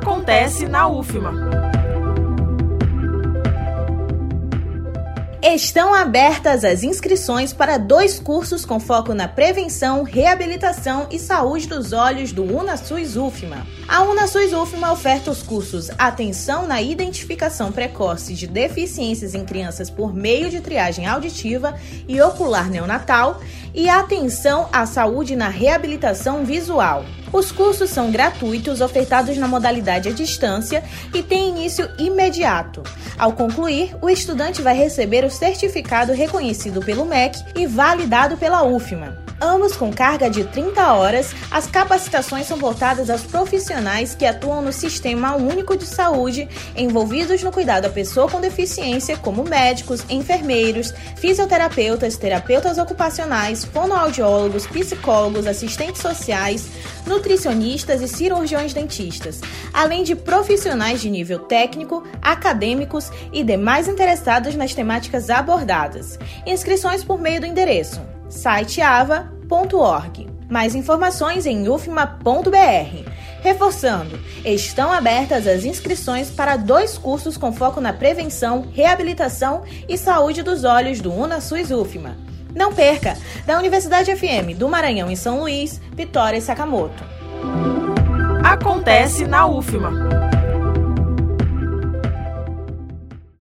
Acontece na UFMA. Estão abertas as inscrições para dois cursos com foco na prevenção, reabilitação e saúde dos olhos do UnaSUS UFMA. A UnaSUS UFMA oferta os cursos Atenção na Identificação Precoce de Deficiências em Crianças por meio de triagem auditiva e ocular neonatal e Atenção à Saúde na Reabilitação Visual. Os cursos são gratuitos, ofertados na modalidade à distância e têm início imediato. Ao concluir, o estudante vai receber o certificado reconhecido pelo MEC e validado pela UFMA ambos com carga de 30 horas, as capacitações são voltadas aos profissionais que atuam no Sistema Único de Saúde, envolvidos no cuidado à pessoa com deficiência, como médicos, enfermeiros, fisioterapeutas, terapeutas ocupacionais, fonoaudiólogos, psicólogos, assistentes sociais, nutricionistas e cirurgiões dentistas, além de profissionais de nível técnico, acadêmicos e demais interessados nas temáticas abordadas. Inscrições por meio do endereço siteava.org. Mais informações em ufma.br. Reforçando, estão abertas as inscrições para dois cursos com foco na prevenção, reabilitação e saúde dos olhos do UnaSUS UFMA. Não perca! Da Universidade FM do Maranhão em São Luís, Vitória Sakamoto. Acontece na UFMA.